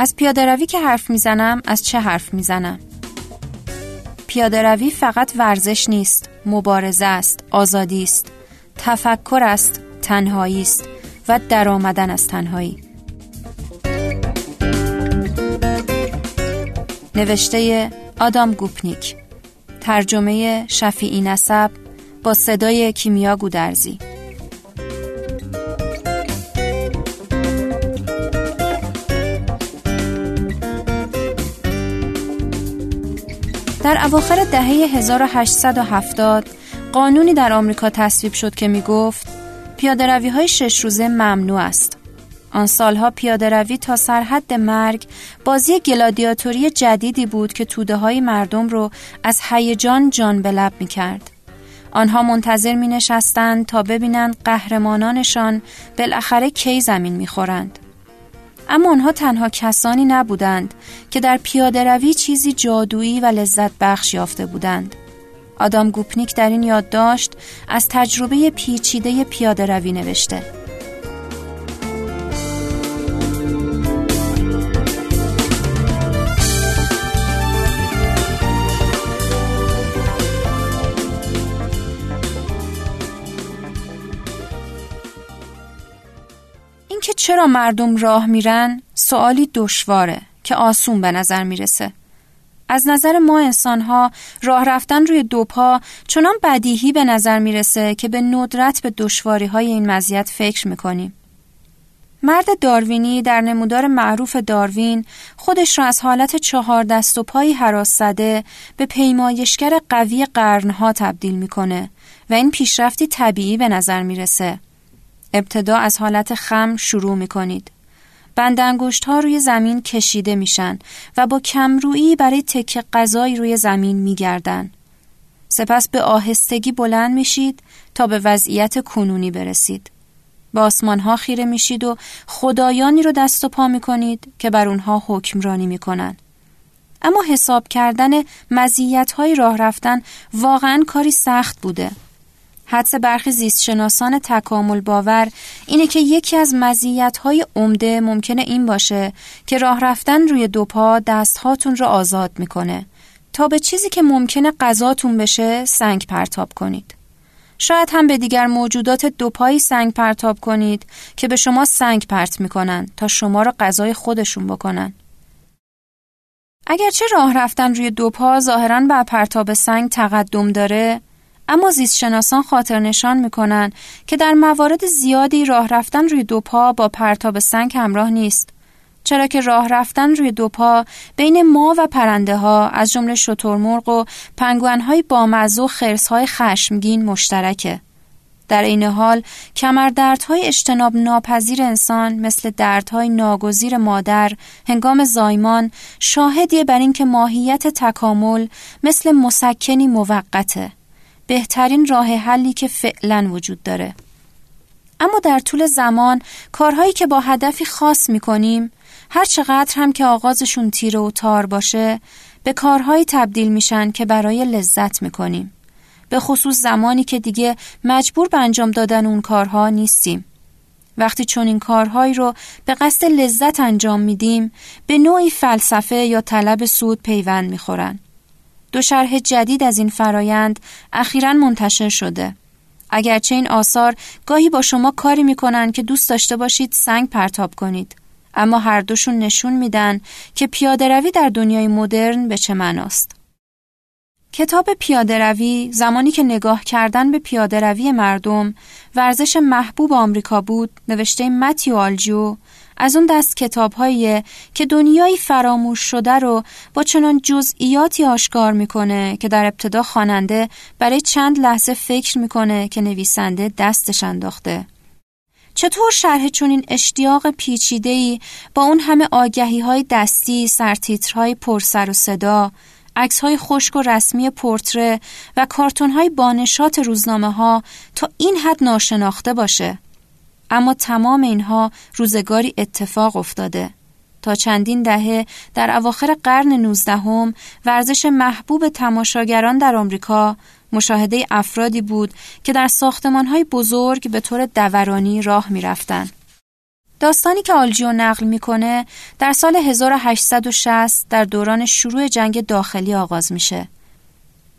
از پیاده که حرف می‌زنم از چه حرف می‌زنم؟ پیاده فقط ورزش نیست، مبارزه است، آزادی است، تفکر است، تنهایی است و درآمدن از تنهایی. نوشته آدام گوپنیک ترجمه شفیعی نسب با صدای کیمیا گودرزی در اواخر دهه 1870 قانونی در آمریکا تصویب شد که می گفت پیاده های شش روزه ممنوع است. آن سالها پیاده روی تا سرحد مرگ بازی گلادیاتوری جدیدی بود که توده های مردم رو از هیجان جان به لب می کرد. آنها منتظر می نشستند تا ببینند قهرمانانشان بالاخره کی زمین می خورند. اما آنها تنها کسانی نبودند که در پیاده روی چیزی جادویی و لذت بخش یافته بودند. آدام گوپنیک در این یادداشت از تجربه پیچیده پیاده روی نوشته. چرا مردم راه میرن سوالی دشواره که آسون به نظر می‌رسه. از نظر ما انسانها راه رفتن روی دو پا چنان بدیهی به نظر می‌رسه که به ندرت به دشواری های این مزیت فکر می‌کنیم. مرد داروینی در نمودار معروف داروین خودش را از حالت چهار دست و پایی حراس زده به پیمایشگر قوی قرنها تبدیل می‌کنه و این پیشرفتی طبیعی به نظر می‌رسه. ابتدا از حالت خم شروع می کنید. بندنگشت ها روی زمین کشیده میشن و با کمرویی برای تک غذایی روی زمین میگردن. سپس به آهستگی بلند میشید تا به وضعیت کنونی برسید. به آسمان ها خیره میشید و خدایانی رو دست و پا می‌کنید که بر اونها حکمرانی می‌کنن. اما حساب کردن مزیت های راه رفتن واقعا کاری سخت بوده. حدس برخی زیستشناسان تکامل باور اینه که یکی از مزیت‌های عمده ممکنه این باشه که راه رفتن روی دو پا دستهاتون رو آزاد می‌کنه تا به چیزی که ممکنه غذاتون بشه سنگ پرتاب کنید. شاید هم به دیگر موجودات دو پایی سنگ پرتاب کنید که به شما سنگ پرت می‌کنن تا شما رو غذای خودشون بکنن. اگرچه راه رفتن روی دو پا ظاهرا بر پرتاب سنگ تقدم داره اما زیست شناسان خاطر نشان که در موارد زیادی راه رفتن روی دو پا با پرتاب سنگ همراه نیست. چرا که راه رفتن روی دو پا بین ما و پرنده ها از جمله شترمرغ و پنگوان های بامزه و خرس های خشمگین مشترکه. در این حال کمردردهای اجتناب ناپذیر انسان مثل دردهای ناگزیر مادر هنگام زایمان شاهدیه بر اینکه ماهیت تکامل مثل مسکنی موقته. بهترین راه حلی که فعلا وجود داره. اما در طول زمان کارهایی که با هدفی خاص می‌کنیم هر چقدر هم که آغازشون تیره و تار باشه به کارهایی تبدیل میشن که برای لذت می‌کنیم. به خصوص زمانی که دیگه مجبور به انجام دادن اون کارها نیستیم. وقتی چون این کارهایی رو به قصد لذت انجام میدیم به نوعی فلسفه یا طلب سود پیوند می‌خورن. دو شرح جدید از این فرایند اخیرا منتشر شده. اگرچه این آثار گاهی با شما کاری می‌کنن که دوست داشته باشید سنگ پرتاب کنید. اما هر دوشون نشون میدن که پیاده روی در دنیای مدرن به چه معناست. کتاب پیاده روی زمانی که نگاه کردن به پیاده روی مردم ورزش محبوب آمریکا بود نوشته متیو آلجیو از اون دست کتابهایی که دنیایی فراموش شده رو با چنان جزئیاتی آشکار می‌کنه که در ابتدا خواننده برای چند لحظه فکر می‌کنه که نویسنده دستش انداخته. چطور شرح چنین اشتیاق پیچیده‌ای با اون همه آگهی های دستی، سرتیترهای پرسر و صدا، عکس های خشک و رسمی پورتره و کارتون های بانشات روزنامه ها تا این حد ناشناخته باشه؟ اما تمام اینها روزگاری اتفاق افتاده تا چندین دهه در اواخر قرن نوزدهم ورزش محبوب تماشاگران در آمریکا مشاهده افرادی بود که در های بزرگ به طور دورانی راه رفتن. داستانی که آلجیو نقل می‌کنه در سال 1860 در دوران شروع جنگ داخلی آغاز میشه.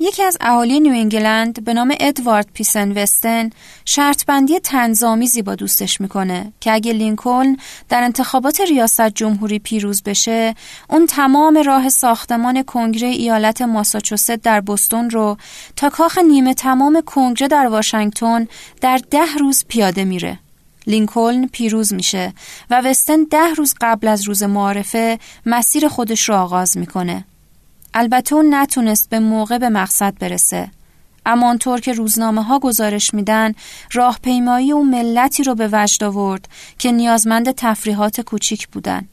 یکی از اهالی نیو انگلند به نام ادوارد پیسن وستن شرط بندی تنظامیزی با دوستش می‌کنه که اگه لینکلن در انتخابات ریاست جمهوری پیروز بشه اون تمام راه ساختمان کنگره ایالت ماساچوست در بستون رو تا کاخ نیمه تمام کنگره در واشنگتن در ده روز پیاده میره. لینکلن پیروز میشه و وستن ده روز قبل از روز معارفه مسیر خودش رو آغاز می‌کنه. البته اون نتونست به موقع به مقصد برسه. اما آنطور که روزنامه ها گزارش میدن راهپیمایی و ملتی رو به وجد آورد که نیازمند تفریحات کوچیک بودن.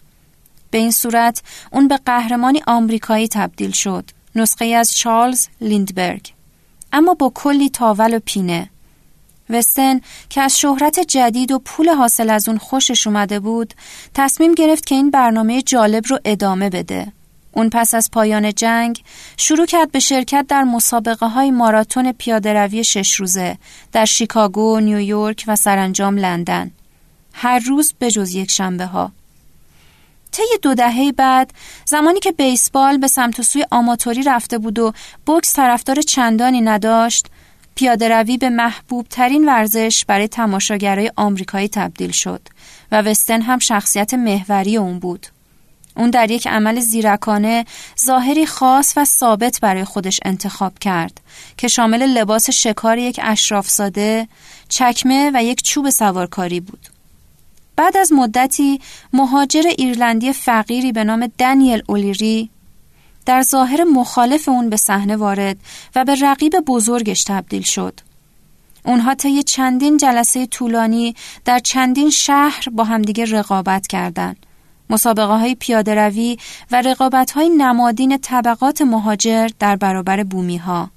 به این صورت اون به قهرمانی آمریکایی تبدیل شد. نسخه از چارلز لیندبرگ. اما با کلی تاول و پینه. وستن که از شهرت جدید و پول حاصل از اون خوشش اومده بود تصمیم گرفت که این برنامه جالب رو ادامه بده. اون پس از پایان جنگ شروع کرد به شرکت در مسابقه های ماراتون پیاده شش روزه در شیکاگو، نیویورک و سرانجام لندن. هر روز به جز یک شنبه ها. طی دو دهه بعد زمانی که بیسبال به سمت و سوی آماتوری رفته بود و بوکس طرفدار چندانی نداشت پیاده به محبوب ترین ورزش برای تماشاگرای آمریکایی تبدیل شد و وستن هم شخصیت محوری اون بود. اون در یک عمل زیرکانه ظاهری خاص و ثابت برای خودش انتخاب کرد که شامل لباس شکار یک اشراف ساده، چکمه و یک چوب سوارکاری بود. بعد از مدتی مهاجر ایرلندی فقیری به نام دنیل اولیری در ظاهر مخالف اون به صحنه وارد و به رقیب بزرگش تبدیل شد. اونها طی چندین جلسه طولانی در چندین شهر با همدیگه رقابت کردند مسابقه های پیاده روی و رقابت های نمادین طبقات مهاجر در برابر بومی ها.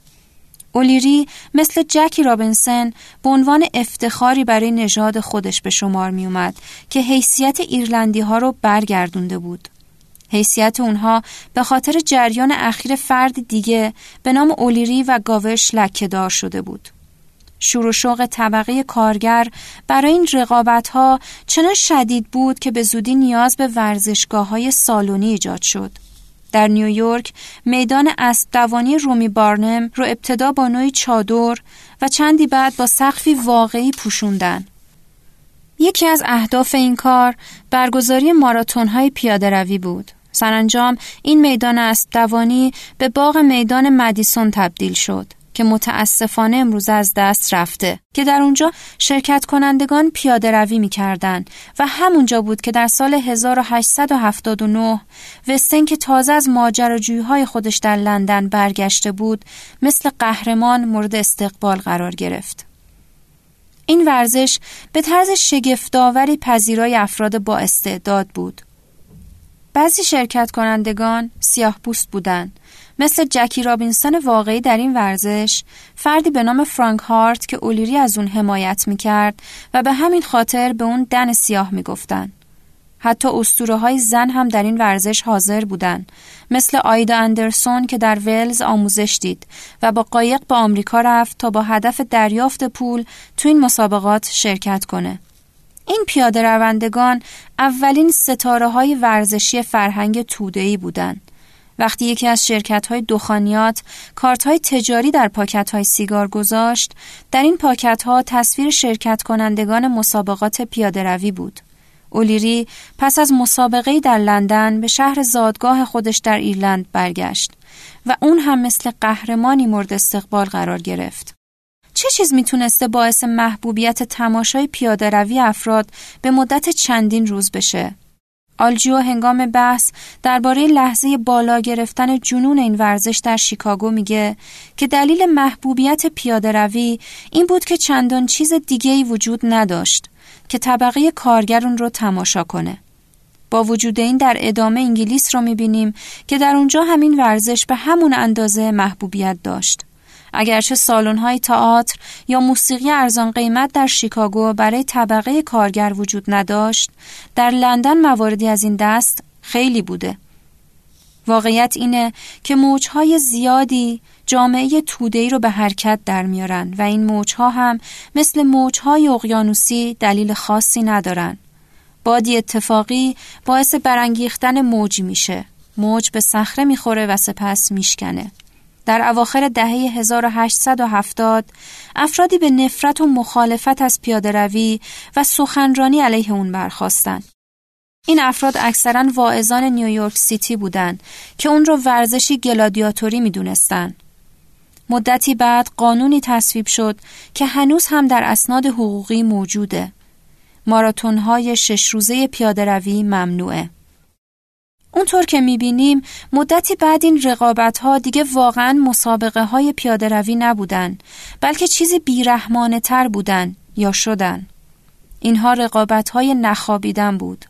اولیری مثل جکی رابنسن به عنوان افتخاری برای نژاد خودش به شمار می اومد که حیثیت ایرلندی ها رو برگردونده بود. حیثیت اونها به خاطر جریان اخیر فرد دیگه به نام اولیری و گاوش لکهدار شده بود. شور و شوق طبقه کارگر برای این رقابت ها چنان شدید بود که به زودی نیاز به ورزشگاه های سالونی ایجاد شد. در نیویورک میدان اسب دوانی رومی بارنم رو ابتدا با نوعی چادر و چندی بعد با سقفی واقعی پوشوندن. یکی از اهداف این کار برگزاری ماراتون های پیاده روی بود. سرانجام این میدان اسب دوانی به باغ میدان مدیسون تبدیل شد. که متاسفانه امروز از دست رفته که در اونجا شرکت کنندگان پیاده روی می کردن و همونجا بود که در سال 1879 وستن که تازه از ماجراجویی خودش در لندن برگشته بود مثل قهرمان مورد استقبال قرار گرفت. این ورزش به طرز شگفتآوری پذیرای افراد با استعداد بود. بعضی شرکت کنندگان سیاه بودند مثل جکی رابینسون واقعی در این ورزش فردی به نام فرانک هارت که اولیری از اون حمایت می‌کرد و به همین خاطر به اون دن سیاه می‌گفتن. حتی اسطوره های زن هم در این ورزش حاضر بودند مثل آیدا اندرسون که در ولز آموزش دید و با قایق به آمریکا رفت تا با هدف دریافت پول تو این مسابقات شرکت کنه. این پیاده روندگان اولین ستاره های ورزشی فرهنگ تودهی بودند وقتی یکی از شرکت های دخانیات کارت های تجاری در پاکت های سیگار گذاشت در این پاکت ها تصویر شرکت کنندگان مسابقات پیاده روی بود اولیری پس از مسابقه در لندن به شهر زادگاه خودش در ایرلند برگشت و اون هم مثل قهرمانی مورد استقبال قرار گرفت. چه چیز می‌تونسته باعث محبوبیت تماشای پیاده روی افراد به مدت چندین روز بشه؟ آلجیو هنگام بحث درباره لحظه بالا گرفتن جنون این ورزش در شیکاگو میگه که دلیل محبوبیت پیاده روی این بود که چندان چیز دیگه وجود نداشت که طبقه کارگر اون رو تماشا کنه. با وجود این در ادامه انگلیس رو می‌بینیم که در اونجا همین ورزش به همون اندازه محبوبیت داشت. اگرچه های تئاتر یا موسیقی ارزان قیمت در شیکاگو برای طبقه کارگر وجود نداشت، در لندن مواردی از این دست خیلی بوده. واقعیت اینه که موجهای زیادی جامعه تودهی رو به حرکت در میارن و این موجها هم مثل موجهای اقیانوسی دلیل خاصی ندارن. بادی اتفاقی باعث برانگیختن موج میشه. موج به صخره می‌خوره و سپس میشکنه. در اواخر دهه 1870 افرادی به نفرت و مخالفت از پیاده روی و سخنرانی علیه اون برخواستند. این افراد اکثرا واعظان نیویورک سیتی بودند که اون رو ورزشی گلادیاتوری می‌دونستند. مدتی بعد قانونی تصویب شد که هنوز هم در اسناد حقوقی موجوده. ماراتون های شش روزه پیاده روی ممنوعه. اونطور که می‌بینیم مدتی بعد این رقابت ها دیگه واقعا مسابقه های پیاده روی نبودن بلکه چیزی بیرحمانه تر بودن یا شدن. اینها رقابت های نخوابیدن بود.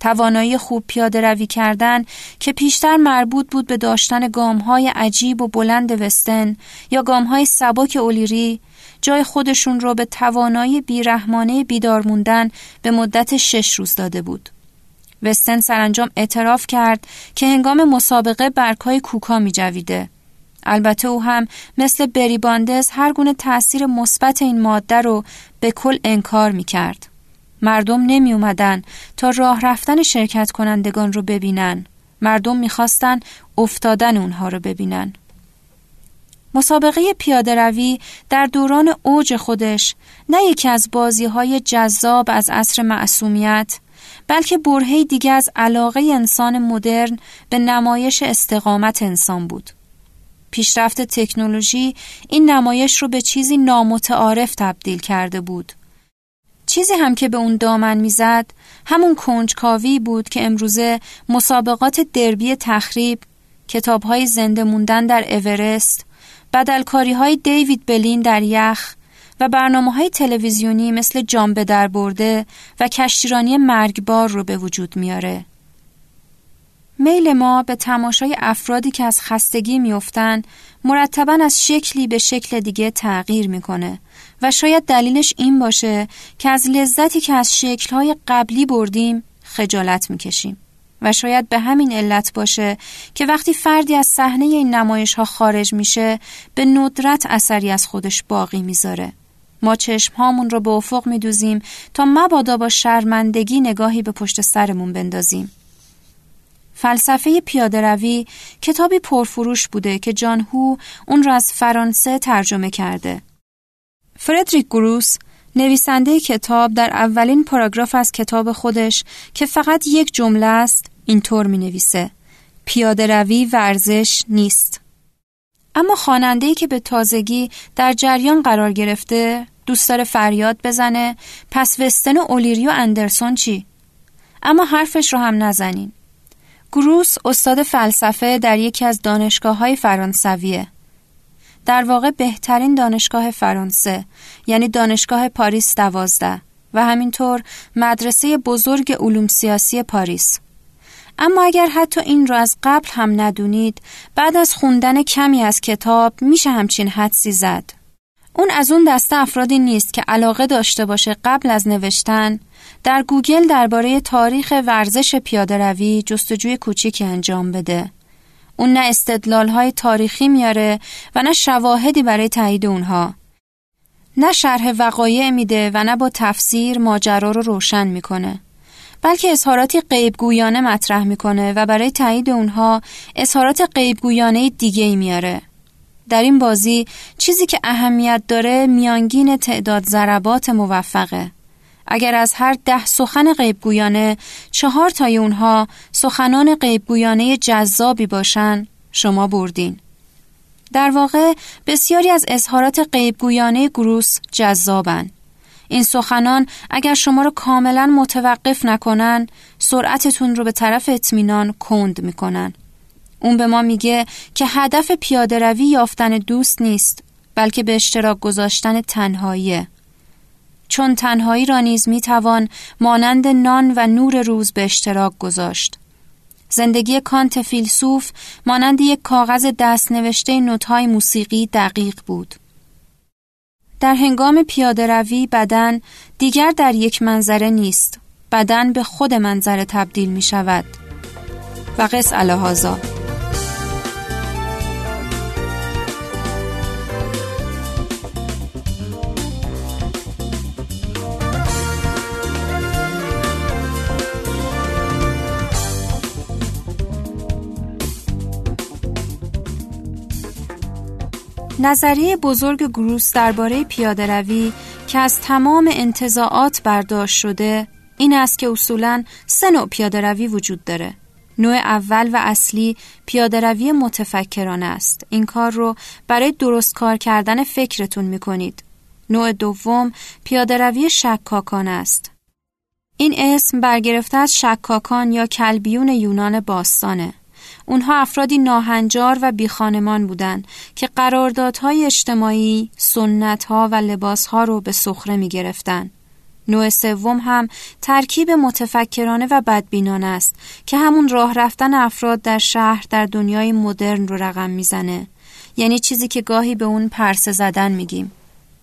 توانایی خوب پیاده روی کردن که پیشتر مربوط بود به داشتن گام های عجیب و بلند وستن یا گام های سبک اولیری جای خودشون رو به توانایی بیرحمانه بیدار موندن به مدت شش روز داده بود. وستن سرانجام اعتراف کرد که هنگام مسابقه برگهای کوکا می جویده. البته او هم مثل بری باندز هر گونه تأثیر مثبت این ماده رو به کل انکار می کرد. مردم نمی اومدن تا راه رفتن شرکت کنندگان رو ببینن. مردم می‌خواستن افتادن اونها رو ببینن. مسابقه پیاده روی در دوران اوج خودش نه یکی از بازی های جذاب از عصر معصومیت بلکه برهی دیگه از علاقه انسان مدرن به نمایش استقامت انسان بود. پیشرفت تکنولوژی این نمایش رو به چیزی نامتعارف تبدیل کرده بود. چیزی هم که به اون دامن می‌زد همون کنجکاوی بود که امروزه مسابقات دربی تخریب، کتابهای زنده موندن در اورست، بدلکاری های دیوید بلین در یخ و برنامه های تلویزیونی مثل جامبه در برده و کشتیرانی مرگبار رو به وجود میاره. میل ما به تماشای افرادی که از خستگی میافتند مرتبا از شکلی به شکل دیگه تغییر می‌کنه و شاید دلیلش این باشه که از لذتی که از شکلهای قبلی بردیم خجالت می‌کشیم و شاید به همین علت باشه که وقتی فردی از صحنه این نمایش ها خارج میشه به ندرت اثری از خودش باقی می‌ذاره ما چشم هامون رو به افق میدوزیم تا مبادا با شرمندگی نگاهی به پشت سرمون بندازیم فلسفه پیاده روی کتابی پرفروش بوده که جان هو اون را از فرانسه ترجمه کرده. فردریک گروس نویسنده کتاب در اولین پاراگراف از کتاب خودش که فقط یک جمله است اینطور می نویسه پیاده روی ورزش نیست. اما خواننده که به تازگی در جریان قرار گرفته دوست داره فریاد بزنه پس وستن و اولیریو اندرسون چی؟ اما حرفش رو هم نزنین. گروس استاد فلسفه در یکی از دانشگاه های فرانسویه. در واقع بهترین دانشگاه فرانسه یعنی دانشگاه پاریس دوازده و همینطور مدرسه بزرگ علوم سیاسی پاریس. اما اگر حتی این را از قبل هم ندونید بعد از خوندن کمی از کتاب میشه همچین حدسی زد. اون از اون دسته افرادی نیست که علاقه داشته باشه قبل از نوشتن در گوگل درباره تاریخ ورزش پیاده روی جستجوی کوچیکی انجام بده. اون نه استدلال های تاریخی میاره و نه شواهدی برای تایید اونها. نه شرح وقایع میده و نه با تفسیر ماجرا رو روشن می‌کنه. بلکه اظهاراتی غیبگویانه مطرح می‌کنه و برای تایید اونها اظهارات غیبگویانه دیگه میاره. در این بازی چیزی که اهمیت داره میانگین تعداد ضربات موفقه. اگر از هر ده سخن غیبگویانه چهار تای اونها سخنان غیبگویانه جذابی باشن شما بردین. در واقع بسیاری از اظهارات غیبگویانه گروس جذابن. این سخنان اگر شما رو کاملا متوقف نکنن سرعتتون رو به طرف اطمینان کند می‌کنن. اون به ما میگه که هدف پیاده روی یافتن دوست نیست بلکه به اشتراک گذاشتن تنهاییه. چون تنهایی را نیز می‌توان مانند نان و نور روز به اشتراک گذاشت. زندگی کانت فیلسوف مانند یک کاغذ دست نوشته نوتهای موسیقی دقیق بود. در هنگام پیاده روی بدن دیگر در یک منظره نیست. بدن به خود منظره تبدیل می شود. و قص الهازا نظریه بزرگ گروس درباره پیاده روی که از تمام انتظاعات برداشت شده این است که اصولا سه نوع پیاده روی وجود داره. نوع اول و اصلی پیاده روی متفکرانه است. این کار رو برای درست کار کردن فکرتون می کنید. نوع دوم پیاده روی شکاکان است. این اسم برگرفته از شکاکان یا کلبیون یونان باستانه. اونها افرادی ناهنجار و بیخانمان بودند که قراردادهای اجتماعی، سنتها و لباسها رو به سخره می گرفتن. نوع سوم هم ترکیب متفکرانه و بدبینانه است که همون راه رفتن افراد در شهر در دنیای مدرن رو رقم می‌زنه. یعنی چیزی که گاهی به اون پرسه زدن میگیم.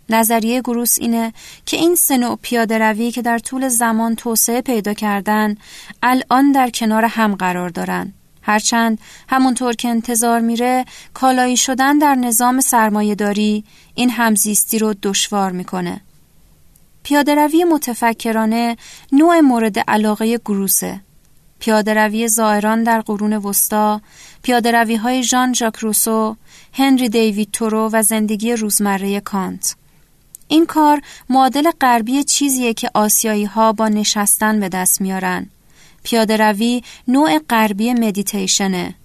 نظریه گروس اینه که این سه نوع پیاده روی که در طول زمان توسعه پیدا کردن الان در کنار هم قرار دارن. هرچند همونطور که انتظار میره کالایی شدن در نظام سرمایهداری این همزیستی رو دشوار می‌کنه. پیادروی متفکرانه نوع مورد علاقه گروسه. پیادروی زائران در قرون وسطا، پیادروی های ژان ژاک روسو، هنری دیوید تورو و زندگی روزمره کانت. این کار معادل غربی چیزیه که آسیایی ها با نشستن به دست میارن. پیاده روی نوع غربی مدیتیشنه.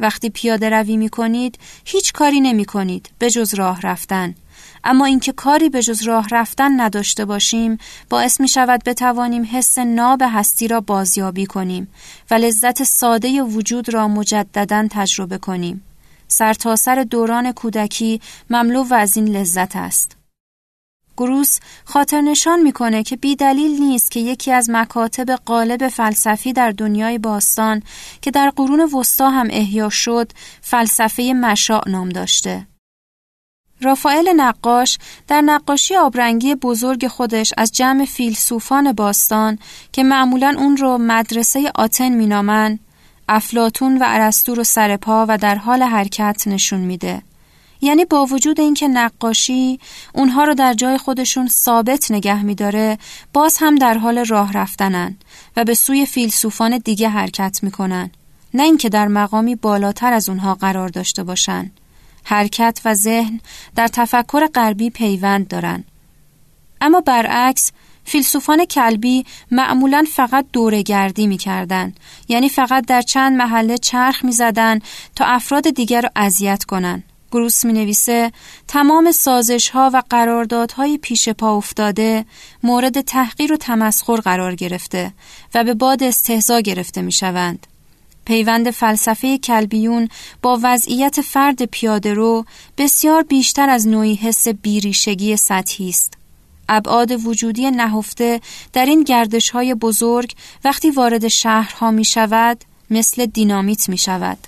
وقتی پیاده روی می کنید هیچ کاری نمی کنید به جز راه رفتن. اما اینکه کاری به جز راه رفتن نداشته باشیم باعث می شود بتوانیم حس ناب هستی را بازیابی کنیم و لذت ساده وجود را مجددا تجربه کنیم. سرتاسر سر دوران کودکی مملو و از این لذت است. گروس خاطر نشان می‌کنه که بی دلیل نیست که یکی از مکاتب قالب فلسفی در دنیای باستان که در قرون وسطا هم احیا شد فلسفه مشاع نام داشته. رافائل نقاش در نقاشی آبرنگی بزرگ خودش از جمع فیلسوفان باستان که معمولا اون رو مدرسه آتن مینامن افلاتون و ارسطو رو سرپا و در حال حرکت نشون میده. یعنی با وجود اینکه نقاشی اونها رو در جای خودشون ثابت نگه میداره باز هم در حال راه رفتنن و به سوی فیلسوفان دیگه حرکت می‌کنن. نه اینکه در مقامی بالاتر از اونها قرار داشته باشن. حرکت و ذهن در تفکر غربی پیوند دارن. اما برعکس فیلسوفان کلبی معمولا فقط دورگردی می‌کردن. یعنی فقط در چند محله چرخ می‌زدن تا افراد دیگر رو اذیت کنن. گروس می نویسه تمام سازش ها و قراردادهای پیش پا افتاده مورد تحقیر و تمسخر قرار گرفته و به باد استهزا گرفته می شوند. پیوند فلسفه کلبیون با وضعیت فرد پیاده رو بسیار بیشتر از نوعی حس بیریشگی سطحی است. ابعاد وجودی نهفته در این گردش های بزرگ وقتی وارد شهرها می شود مثل دینامیت می شود.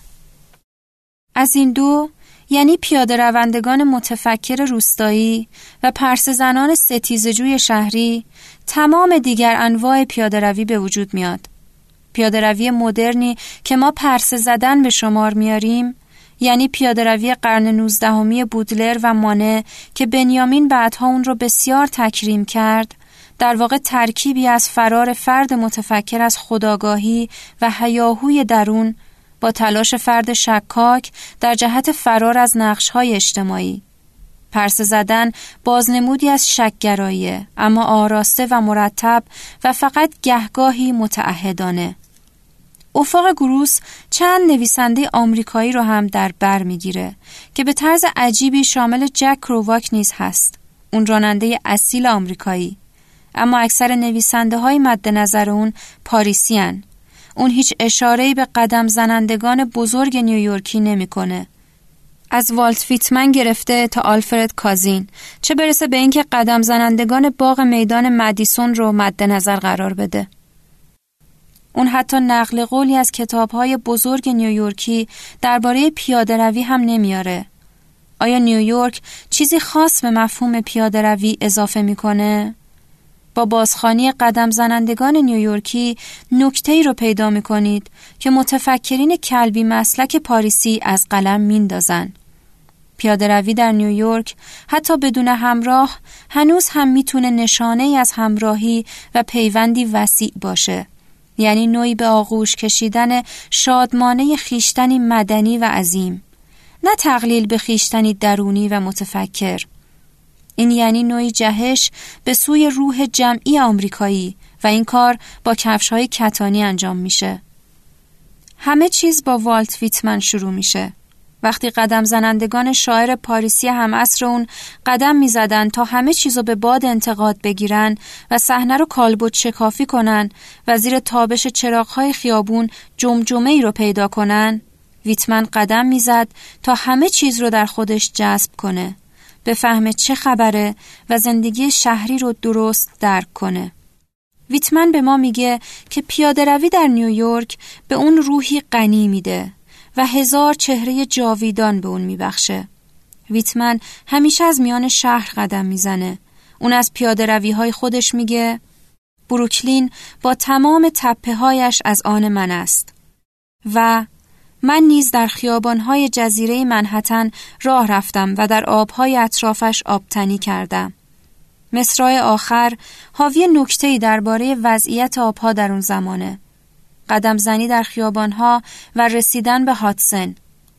از این دو یعنی پیاده روندگان متفکر روستایی و پرس زنان ستیزجوی شهری تمام دیگر انواع پیاده روی به وجود میاد. پیاده روی مدرنی که ما پرس زدن به شمار میاریم یعنی پیاده روی قرن نوزدهمی بودلر و مانه که بنیامین بعدها اون رو بسیار تکریم کرد در واقع ترکیبی از فرار فرد متفکر از خداگاهی و هیاهوی درون تلاش فرد شکاک در جهت فرار از نقشهای اجتماعی. پرسه زدن بازنمودی از شکگراییه اما آراسته و مرتب و فقط گهگاهی متعهدانه. افاق گروس چند نویسنده آمریکایی رو هم در بر می‌گیره که به طرز عجیبی شامل جک کرواک نیز هست. اون راننده اصیل آمریکایی. اما اکثر نویسنده های مد نظر اون پاریسیان اون هیچ اشاره‌ای به قدم زنندگان بزرگ نیویورکی نمی‌کنه. از والت فیتمن گرفته تا آلفرد کازین چه برسه به اینکه قدم زنندگان باغ میدان مدیسون رو مد نظر قرار بده. اون حتی نقل قولی از کتابهای بزرگ نیویورکی درباره پیاده روی هم نمیاره. آیا نیویورک چیزی خاص به مفهوم پیاده روی اضافه می‌کنه؟ با بازخانی قدم زنندگان نیویورکی نکته ای رو پیدا می کنید که متفکرین کلبی مسلک پاریسی از قلم میندازن. پیاده روی در نیویورک حتی بدون همراه هنوز هم می‌تونه نشانه ای از همراهی و پیوندی وسیع باشه. یعنی نوعی به آغوش کشیدن شادمانه خیشتنی مدنی و عظیم. نه تقلیل به خیشتنی درونی و متفکر این یعنی نوعی جهش به سوی روح جمعی آمریکایی و این کار با کفش های کتانی انجام میشه. همه چیز با والت ویتمن شروع میشه. وقتی قدم زنندگان شاعر پاریسی هم اصر اون قدم می‌زدن تا همه چیزو به باد انتقاد بگیرن و صحنه رو کالبد شکافی کنن و زیر تابش چراغهای خیابون جمجمه ای رو پیدا کنن ویتمن قدم می‌زد تا همه چیز رو در خودش جذب کنه. بفهمه چه خبره و زندگی شهری رو درست درک کنه ویتمن به ما میگه که پیاده روی در نیویورک به اون روحی غنی میده و هزار چهره جاویدان به اون میبخشه. ویتمن همیشه از میان شهر قدم می‌زنه. اون از پیاده روی های خودش میگه بروکلین با تمام تپه هایش از آن من است. و من نیز در خیابانهای جزیره منحتن راه رفتم و در آبهای اطرافش آبتنی کردم. مصرای آخر حاوی نکته‌ای درباره وضعیت آبها در اون زمانه. قدم زنی در خیابانها و رسیدن به هاتسن.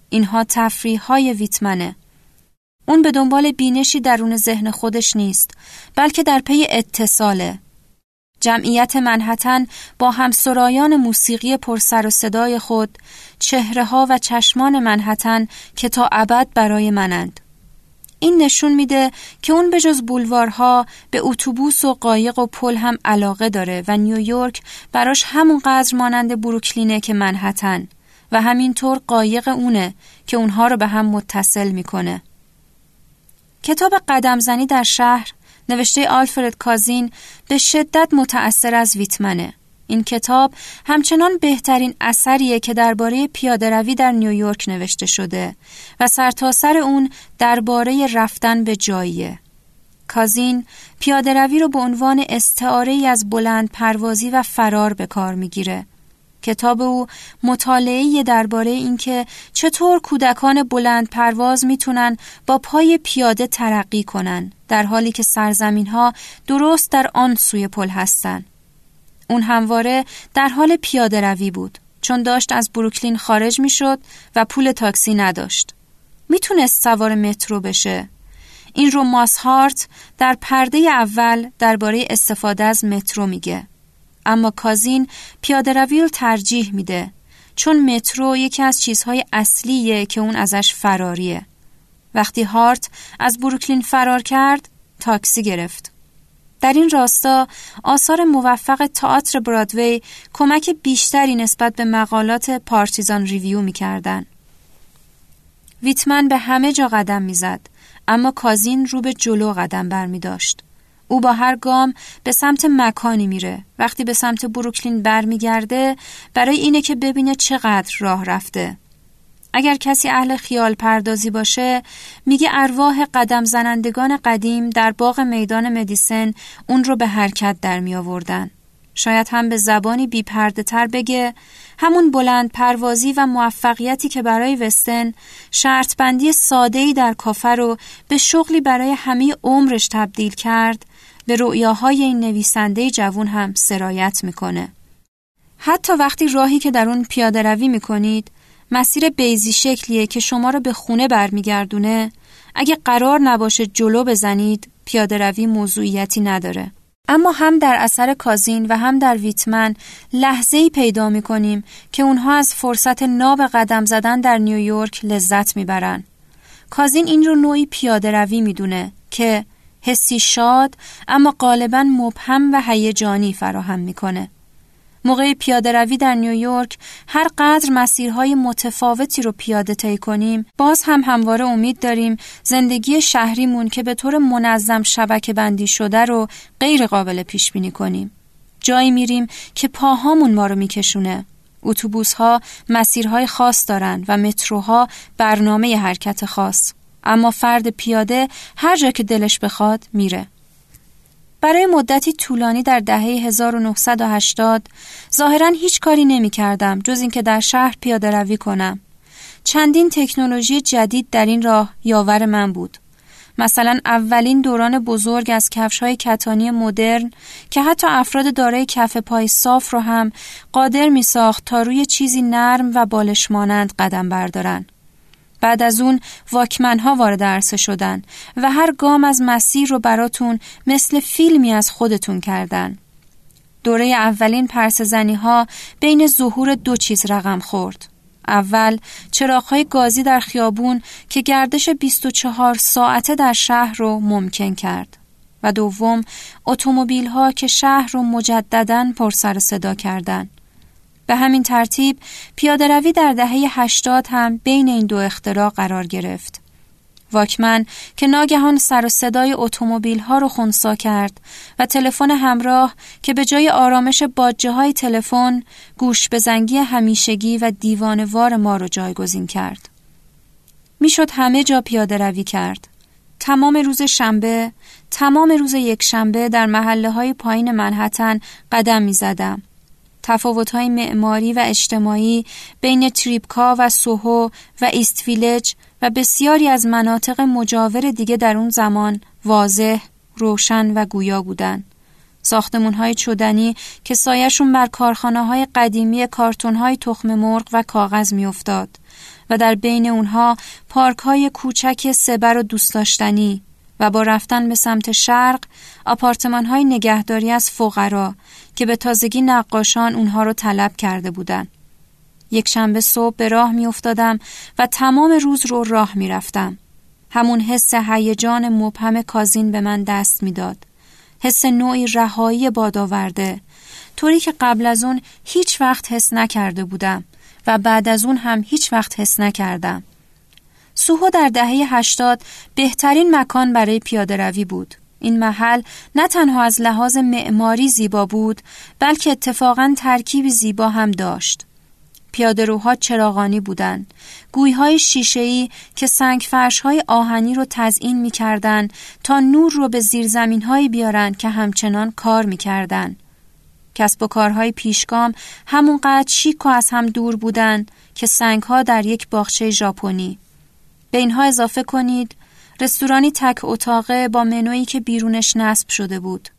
اینها تفریح های ویتمنه. اون به دنبال بینشی درون ذهن خودش نیست بلکه در پی اتصاله. جمعیت منحتن با همسرایان موسیقی پرسر و صدای خود چهره ها و چشمان منحتن که تا ابد برای منند. این نشون میده که اون به جز بولوارها به اتوبوس و قایق و پل هم علاقه داره و نیویورک براش همون قدر مانند بروکلینه که منحتن و همینطور قایق اونه که اونها رو به هم متصل می‌کنه. کتاب قدم زنی در شهر نوشته آلفرد کازین به شدت متأثر از ویتمنه. این کتاب همچنان بهترین اثریه که درباره پیادهروی در نیویورک نوشته شده و سرتاسر اون درباره رفتن به جاییه. کازین پیادهروی رو به عنوان استعاره از بلند پروازی و فرار به کار می‌گیره. کتاب او مطالعه درباره اینکه چطور کودکان بلند پرواز می‌تونن با پای پیاده ترقی کنن در حالی که سرزمین ها درست در آن سوی پل هستند. اون همواره در حال پیاده روی بود چون داشت از بروکلین خارج می شد و پول تاکسی نداشت. می‌تونست سوار مترو بشه. این رو ماس هارت در پرده اول درباره استفاده از مترو میگه. اما کازین پیاده روی رو ترجیح میده چون مترو یکی از چیزهای اصلیه که اون ازش فراریه. وقتی هارت از بروکلین فرار کرد تاکسی گرفت. در این راستا آثار موفق تئاتر برادوی کمک بیشتری نسبت به مقالات پارتیزان ریویو می‌کردن. ویتمن به همه جا قدم می‌زد اما کازین رو به جلو قدم بر می داشت. او با هر گام به سمت مکانی میره وقتی به سمت بروکلین برمیگرده برای اینه که ببینه چقدر راه رفته اگر کسی اهل خیال پردازی باشه میگه ارواح قدم زنندگان قدیم در باغ میدان مدیسن اون رو به حرکت در می آوردن. شاید هم به زبانی بی پرده تر بگه همون بلند پروازی و موفقیتی که برای وستن شرط بندی ساده در کافه رو به شغلی برای همه عمرش تبدیل کرد به رؤیاهای این نویسنده جوون هم سرایت می‌کنه. حتی وقتی راهی که در اون پیاده روی می‌کنید مسیر بیزی شکلیه که شما رو به خونه برمیگردونه اگه قرار نباشه جلو بزنید پیاده روی موضوعیتی نداره اما هم در اثر کازین و هم در ویتمن لحظه ای پیدا می کنیم که اونها از فرصت ناب قدم زدن در نیویورک لذت می‌برن. کازین این رو نوعی پیاده روی می‌دونه که حسی شاد اما غالبا مبهم و هیجانی فراهم می‌کنه. موقع پیاده روی در نیویورک هر قدر مسیرهای متفاوتی رو پیاده طی کنیم باز هم همواره امید داریم زندگی شهریمون که به طور منظم شبکه بندی شده رو غیر قابل پیش بینی کنیم. جایی میریم که پاهامون ما رو میکشونه. اتوبوس ها مسیرهای خاص دارن و متروها برنامه حرکت خاص. اما فرد پیاده هر جا که دلش بخواد میره برای مدتی طولانی در دهه 1980 ظاهرا هیچ کاری نمی کردم جز اینکه در شهر پیاده روی کنم. چندین تکنولوژی جدید در این راه یاور من بود. مثلا اولین دوران بزرگ از کفش های کتانی مدرن که حتی افراد دارای کف پای صاف رو هم قادر می ساخت تا روی چیزی نرم و بالش مانند قدم بردارن. بعد از اون واکمنها وارد عرصه شدن و هر گام از مسیر رو براتون مثل فیلمی از خودتون کردن. دوره اولین پرسزنی ها بین ظهور دو چیز رقم خورد. اول چراغهای گازی در خیابون که گردش 24 ساعته در شهر رو ممکن کرد و دوم اتومبیل ها که شهر رو مجددا پر سر صدا کردند. به همین ترتیب پیادهروی در دهه 80 هم بین این دو اختراع قرار گرفت. واکمن که ناگهان سر و صدای اتومبیل ها رو خونسا کرد و تلفن همراه که به جای آرامش باجه های تلفن گوش به زنگی همیشگی و دیوانوار ما رو جایگزین کرد. می‌شد همه جا پیاده روی کرد. تمام روز شنبه، تمام روز یک شنبه در محله های پایین منحتن قدم می زدم. تفاوت های معماری و اجتماعی بین تریپکا و سوهو و ایست ویلج و بسیاری از مناطق مجاور دیگه در اون زمان واضح، روشن و گویا بودن. ساختمون های چودنی که سایشون بر کارخانه های قدیمی کارتون های تخم مرغ و کاغذ میافتاد و در بین اونها پارک های کوچک سبر و دوست داشتنی و با رفتن به سمت شرق آپارتمان های نگهداری از فقرا که به تازگی نقاشان اونها رو طلب کرده بودند. یک شنبه صبح به راه می افتادم و تمام روز رو راه می رفتم. همون حس هیجان مبهم کازین به من دست می‌داد. حس نوعی رهایی بادآورده طوری که قبل از اون هیچ وقت حس نکرده بودم و بعد از اون هم هیچ وقت حس نکردم. سوهو در دهه هشتاد بهترین مکان برای پیاده روی بود. این محل نه تنها از لحاظ معماری زیبا بود بلکه اتفاقا ترکیبی زیبا هم داشت. پیادهروها چراغانی بودند. گویهای شیشه‌ای که سنگ های آهنی رو تزئین می‌کردند تا نور رو به زیرزمین‌هایی بیارن که همچنان کار می‌کردند. کسب و کارهای پیشگام همونقدر شیک و از هم دور بودند که سنگها در یک باغچه ژاپنی. به اینها اضافه کنید رستورانی تک اتاقه با منویی که بیرونش نصب شده بود.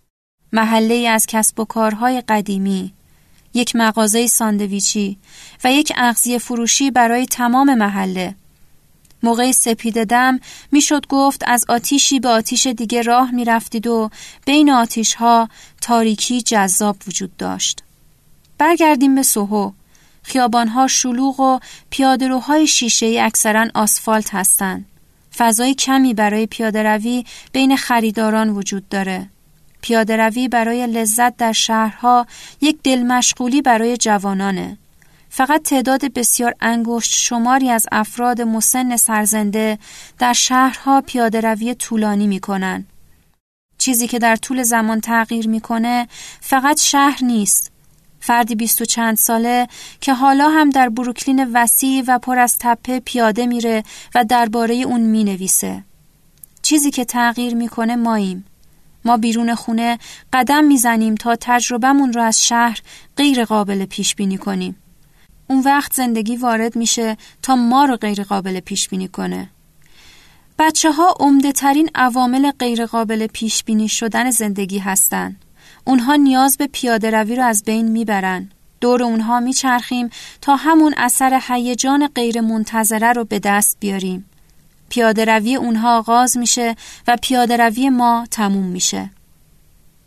محله از کسب و کارهای قدیمی، یک مغازه ساندویچی و یک اغذیه فروشی برای تمام محله. موقع سپید دم می‌شد گفت از آتیشی به آتیش دیگه راه می‌رفتید و بین آتیش ها تاریکی جذاب وجود داشت. برگردیم به سوهو. خیابانها شلوغ و پیادهروهای شیشه اکثرا آسفالت هستند. فضای کمی برای پیاده روی بین خریداران وجود داره. پیاده روی برای لذت در شهرها یک دل مشغولی برای جوانانه. فقط تعداد بسیار انگشت شماری از افراد مسن سرزنده در شهرها پیاده روی طولانی می‌کنن. چیزی که در طول زمان تغییر می‌کنه فقط شهر نیست فردی بیست و چند ساله که حالا هم در بروکلین وسیع و پر از تپه پیاده میره و درباره اون می‌نویسه. چیزی که تغییر می‌کنه ماییم. ما بیرون خونه قدم می‌زنیم تا تجربهمون رو از شهر غیر قابل پیش بینی کنیم. اون وقت زندگی وارد میشه تا ما رو غیر قابل پیش بینی کنه. بچه ها عمده ترین عوامل غیر قابل پیش بینی شدن زندگی هستند. اونها نیاز به پیاده روی رو از بین می‌برن. دور اونها میچرخیم تا همون اثر هیجان غیر منتظره رو به دست بیاریم. پیاده روی اونها آغاز میشه و پیاده روی ما تموم میشه.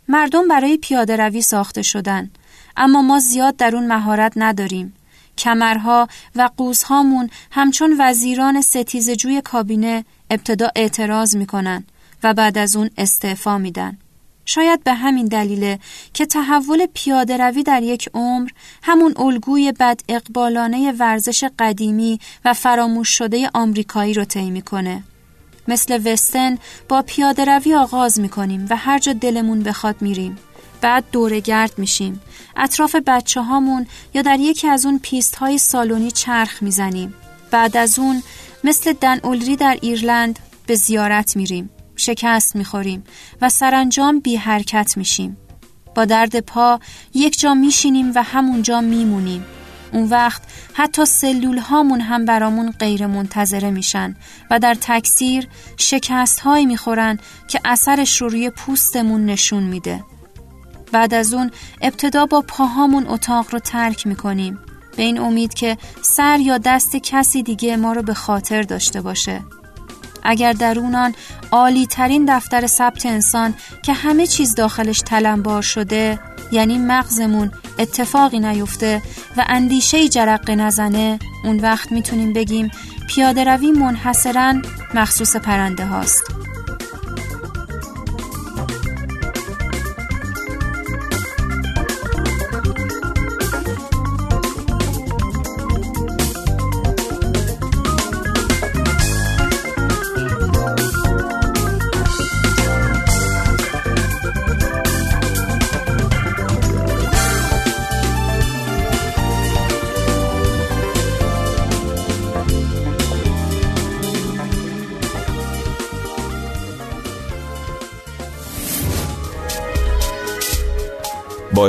مردم برای پیاده روی ساخته شدن اما ما زیاد در اون مهارت نداریم. کمرها و قوزهامون همچون وزیران ستیزجوی کابینه ابتدا اعتراض می‌کنن و بعد از اون استعفا میدن. شاید به همین دلیله که تحول پیاده روی در یک عمر همون الگوی بد اقبالانه ورزش قدیمی و فراموش شده آمریکایی رو طی می‌کنه. مثل وستن با پیاده روی آغاز می‌کنیم و هر جا دلمون بخواد میریم. بعد گرد میشیم. اطراف بچه هامون یا در یکی از اون پیست های سالونی چرخ می‌زنیم. بعد از اون مثل دن اولری در ایرلند به زیارت میریم. شکست می‌خوریم و سرانجام بی حرکت میشیم. با درد پا یک جا میشینیم و همونجا میمونیم. اون وقت حتی سلول هامون هم برامون غیر منتظره میشن و در تکثیر شکست هایی می‌خورن که اثرش رو روی پوستمون نشون میده. بعد از اون ابتدا با پاهامون اتاق رو ترک می‌کنیم به این امید که سر یا دست کسی دیگه ما رو به خاطر داشته باشه اگر درونان عالی ترین دفتر ثبت انسان که همه چیز داخلش تلمبار شده یعنی مغزمون اتفاقی نیفته و اندیشه جرقه نزنه اون وقت می‌تونیم بگیم پیاده روی منحصرا مخصوص پرنده هاست.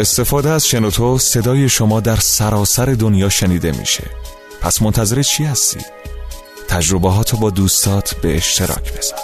استفاده از شنوتو صدای شما در سراسر دنیا شنیده میشه پس منتظر چی هستی؟ تجربه با دوستات به اشتراک بذار